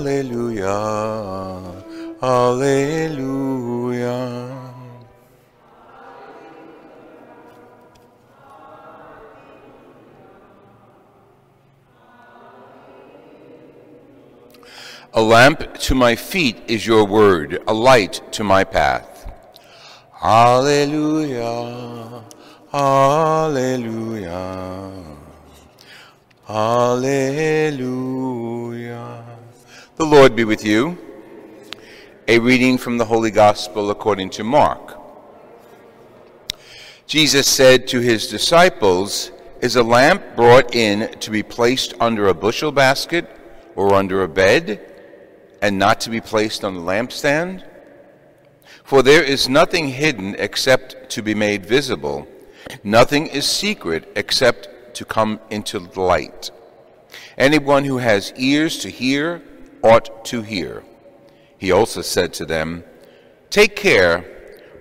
Alleluia, Alleluia. A lamp to my feet is your word, a light to my path. Alleluia, Alleluia, Alleluia. The Lord be with you. A reading from the Holy Gospel according to Mark. Jesus said to his disciples, Is a lamp brought in to be placed under a bushel basket or under a bed, and not to be placed on the lampstand? For there is nothing hidden except to be made visible, nothing is secret except to come into light. Anyone who has ears to hear, ought to hear. He also said to them, Take care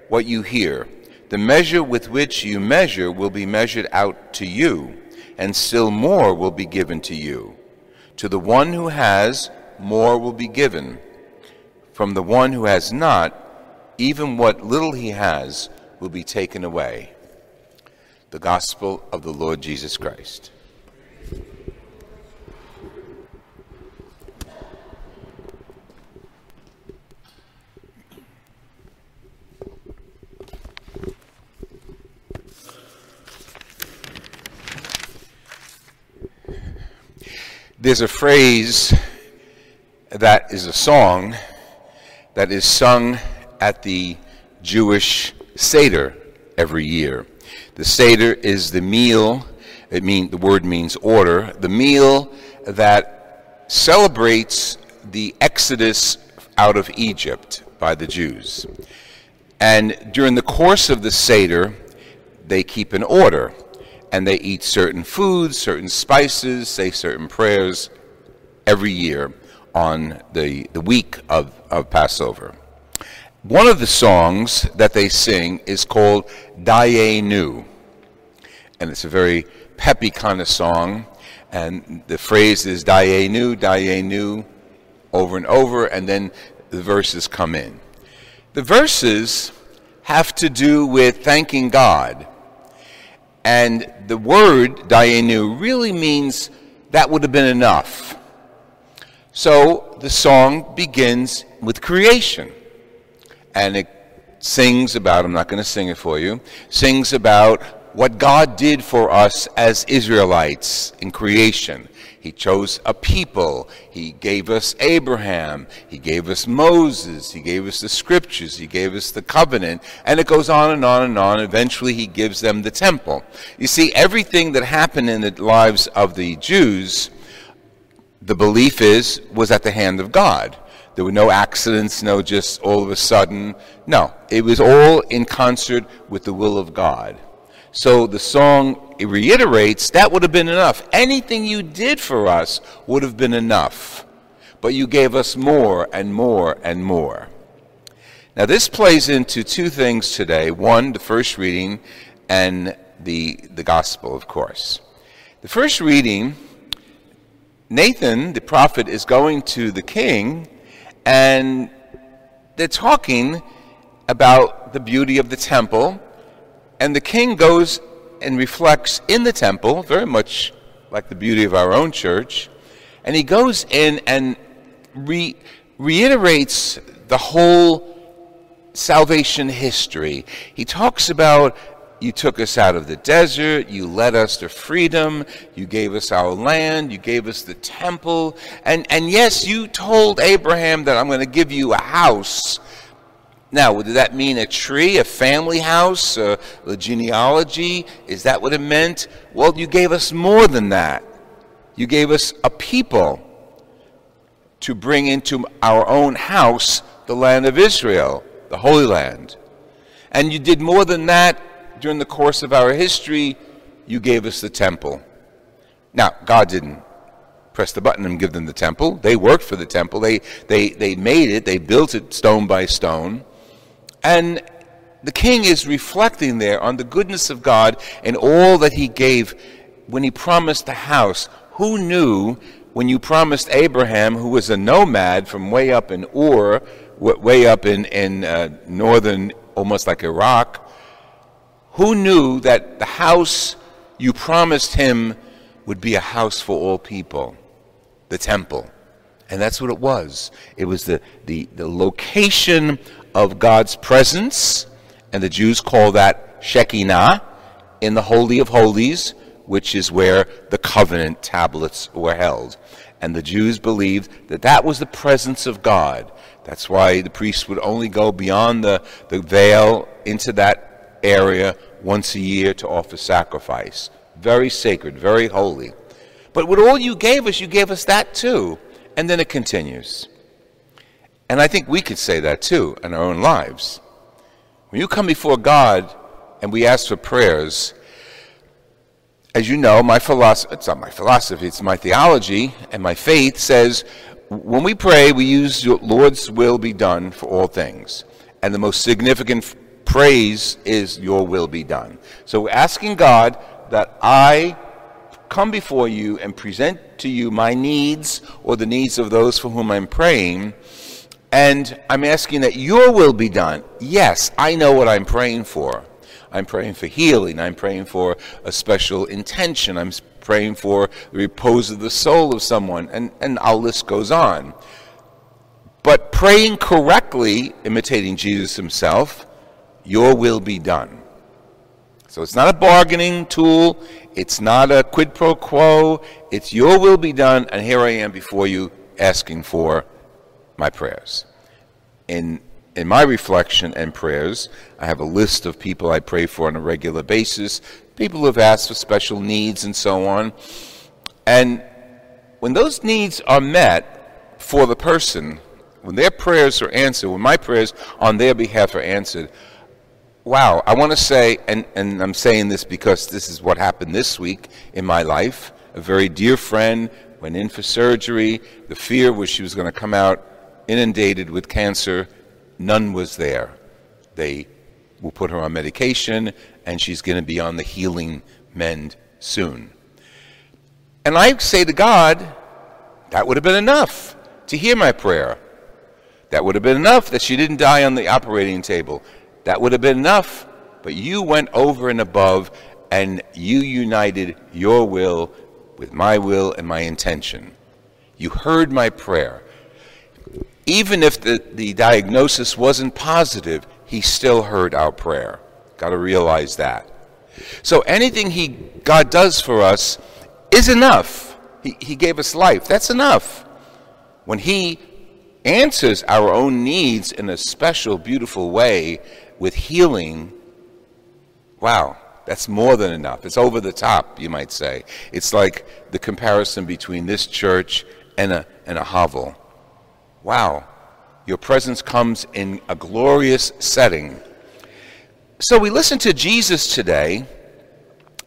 what you hear. The measure with which you measure will be measured out to you, and still more will be given to you. To the one who has, more will be given. From the one who has not, even what little he has will be taken away. The Gospel of the Lord Jesus Christ. There's a phrase that is a song that is sung at the Jewish Seder every year. The Seder is the meal, it mean, the word means order, the meal that celebrates the exodus out of Egypt by the Jews. And during the course of the Seder, they keep an order and they eat certain foods, certain spices, say certain prayers every year on the, the week of, of Passover. One of the songs that they sing is called Dayenu, and it's a very peppy kind of song. And the phrase is Dayenu, Dayenu, over and over, and then the verses come in. The verses have to do with thanking God and the word Dayenu really means that would have been enough. So the song begins with creation. And it sings about, I'm not going to sing it for you, sings about what God did for us as Israelites in creation. He chose a people. He gave us Abraham. He gave us Moses. He gave us the scriptures. He gave us the covenant. And it goes on and on and on. Eventually, he gives them the temple. You see, everything that happened in the lives of the Jews, the belief is, was at the hand of God. There were no accidents, no just all of a sudden. No, it was all in concert with the will of God. So the song reiterates that would have been enough. Anything you did for us would have been enough. But you gave us more and more and more. Now, this plays into two things today one, the first reading, and the, the gospel, of course. The first reading, Nathan, the prophet, is going to the king, and they're talking about the beauty of the temple and the king goes and reflects in the temple, very much like the beauty of our own church, and he goes in and re- reiterates the whole salvation history. He talks about you took us out of the desert. You led us to freedom. You gave us our land. You gave us the temple. And, and yes, you told Abraham that I'm going to give you a house. Now, did that mean a tree, a family house, uh, the genealogy? Is that what it meant? Well, you gave us more than that. You gave us a people to bring into our own house the land of Israel, the Holy Land. And you did more than that during the course of our history, you gave us the temple. Now, God didn't press the button and give them the temple. They worked for the temple. They, they, they made it. They built it stone by stone. And the king is reflecting there on the goodness of God and all that he gave when he promised the house. Who knew when you promised Abraham, who was a nomad from way up in Ur, way up in, in uh, northern, almost like Iraq, who knew that the house you promised him would be a house for all people? The temple. And that's what it was. It was the, the, the location of God's presence, and the Jews call that Shekinah, in the Holy of Holies, which is where the covenant tablets were held. And the Jews believed that that was the presence of God. That's why the priests would only go beyond the, the veil into that area once a year to offer sacrifice. Very sacred, very holy. But with all you gave us, you gave us that too. And then it continues. And I think we could say that too in our own lives. When you come before God and we ask for prayers, as you know, my philosophy, it's not my philosophy, it's my theology and my faith says when we pray, we use Lord's will be done for all things. And the most significant praise is your will be done. So we're asking God that I come before you and present to you my needs or the needs of those for whom I'm praying. And I'm asking that your will be done. Yes, I know what I'm praying for. I'm praying for healing. I'm praying for a special intention. I'm praying for the repose of the soul of someone. And, and our list goes on. But praying correctly, imitating Jesus himself, your will be done. So it's not a bargaining tool, it's not a quid pro quo, it's your will be done, and here I am before you asking for my prayers. In, in my reflection and prayers, I have a list of people I pray for on a regular basis, people who have asked for special needs and so on. And when those needs are met for the person, when their prayers are answered, when my prayers on their behalf are answered, wow, I want to say, and, and I'm saying this because this is what happened this week in my life. A very dear friend went in for surgery. The fear was she was going to come out inundated with cancer. None was there. They will put her on medication, and she's going to be on the healing mend soon. And I say to God, that would have been enough to hear my prayer. That would have been enough that she didn't die on the operating table. That would have been enough, but you went over and above and you united your will with my will and my intention. You heard my prayer. Even if the, the diagnosis wasn't positive, he still heard our prayer. Got to realize that. So anything he, God does for us is enough. He, he gave us life. That's enough. When he answers our own needs in a special, beautiful way, with healing, wow, that's more than enough. It's over the top, you might say. It's like the comparison between this church and a, and a hovel. Wow, your presence comes in a glorious setting. So we listen to Jesus today,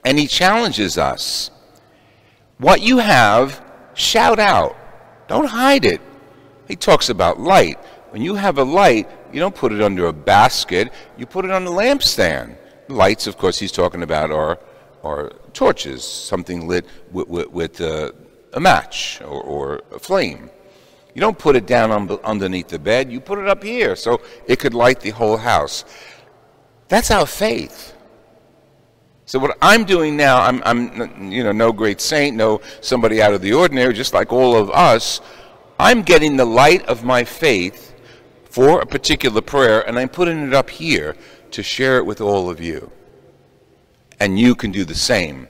and he challenges us. What you have, shout out. Don't hide it. He talks about light. When you have a light, you don't put it under a basket, you put it on a lampstand. Lights, of course, he's talking about are, are torches, something lit with, with, with uh, a match or, or, a flame. You don't put it down on, underneath the bed, you put it up here so it could light the whole house. That's our faith. So what I'm doing now, I'm, I'm you know no great saint, no somebody out of the ordinary, just like all of us. I'm getting the light of my faith for a particular prayer, and I'm putting it up here to share it with all of you. And you can do the same.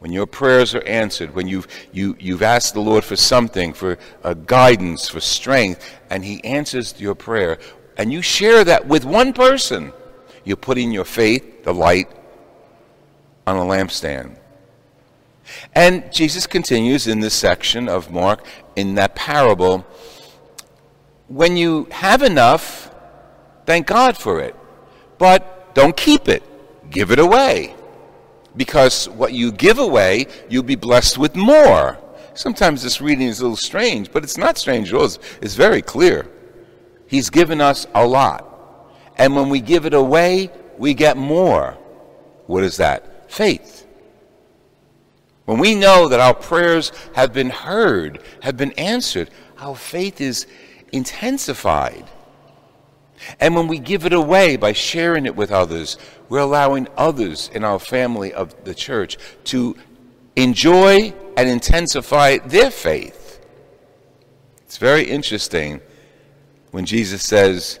When your prayers are answered, when you've, you, you've asked the Lord for something, for uh, guidance, for strength, and He answers your prayer, and you share that with one person, you're putting your faith, the light, on a lampstand. And Jesus continues in this section of Mark, in that parable. When you have enough, thank God for it. But don't keep it, give it away. Because what you give away, you'll be blessed with more. Sometimes this reading is a little strange, but it's not strange at all. It's, very clear. He's given us a lot. And when we give it away, we get more. What is that? Faith. When we know that our prayers have been heard, have been answered, our faith is intensified. And when we give it away by sharing it with others, we're allowing others in our family of the church to enjoy and intensify their faith. It's very interesting when Jesus says,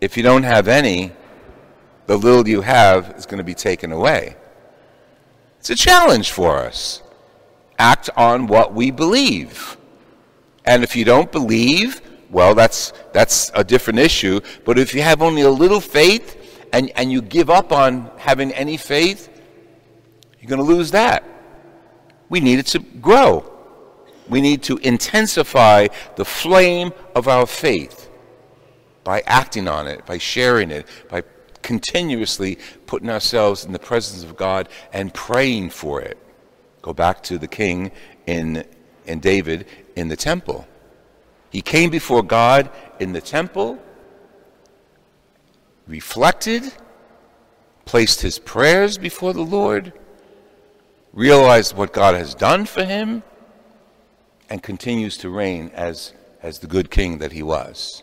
if you don't have any, the little you have is going to be taken away. It's a challenge for us. Act on what we believe. And if you don't believe, well, that's, that's a different issue. But if you have only a little faith and, and you give up on having any faith, you're going to lose that. We need it to grow. We need to intensify the flame of our faith by acting on it, by sharing it, by continuously putting ourselves in the presence of God and praying for it. Go back to the king in, in David in the temple. He came before God in the temple, reflected, placed his prayers before the Lord, realized what God has done for him, and continues to reign as, as the good king that he was.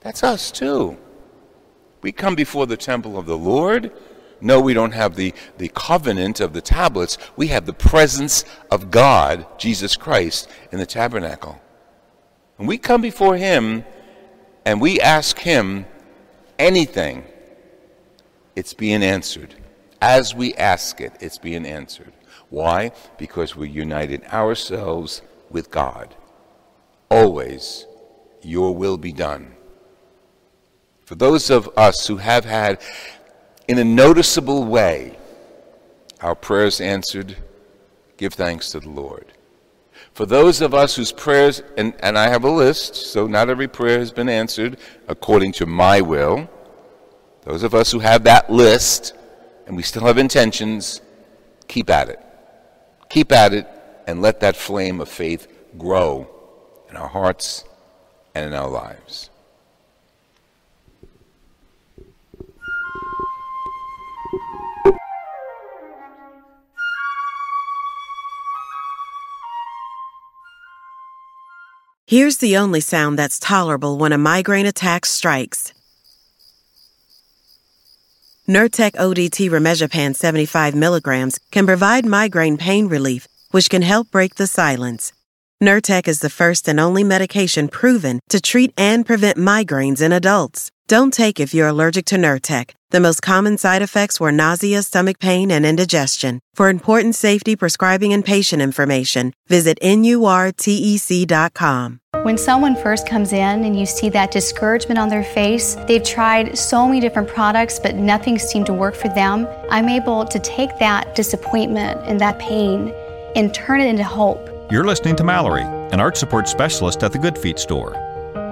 That's us too. We come before the temple of the Lord. No, we don't have the, the covenant of the tablets. We have the presence of God, Jesus Christ, in the tabernacle. And we come before Him and we ask Him anything, it's being answered. As we ask it, it's being answered. Why? Because we united ourselves with God. Always, your will be done. For those of us who have had, in a noticeable way, our prayers answered, give thanks to the Lord. For those of us whose prayers, and, and I have a list, so not every prayer has been answered according to my will. Those of us who have that list and we still have intentions, keep at it. Keep at it and let that flame of faith grow in our hearts and in our lives. Here's the only sound that's tolerable when a migraine attack strikes. Nurtec ODT Rimegepant 75 milligrams can provide migraine pain relief, which can help break the silence. Nurtec is the first and only medication proven to treat and prevent migraines in adults. Don't take if you're allergic to Nurtec. The most common side effects were nausea, stomach pain, and indigestion. For important safety, prescribing, and patient information, visit NURTEC.com. When someone first comes in and you see that discouragement on their face, they've tried so many different products, but nothing seemed to work for them. I'm able to take that disappointment and that pain and turn it into hope. You're listening to Mallory, an arch support specialist at the Good Feet store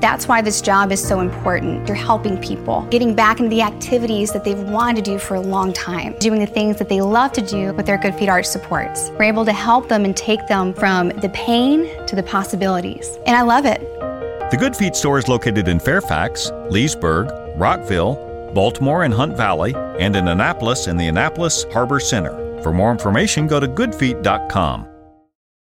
That's why this job is so important. You're helping people, getting back into the activities that they've wanted to do for a long time, doing the things that they love to do with their Good Feet Arch supports. We're able to help them and take them from the pain to the possibilities. And I love it. The Good Feet store is located in Fairfax, Leesburg, Rockville, Baltimore and Hunt Valley, and in Annapolis in the Annapolis Harbor Center. For more information, go to goodfeet.com.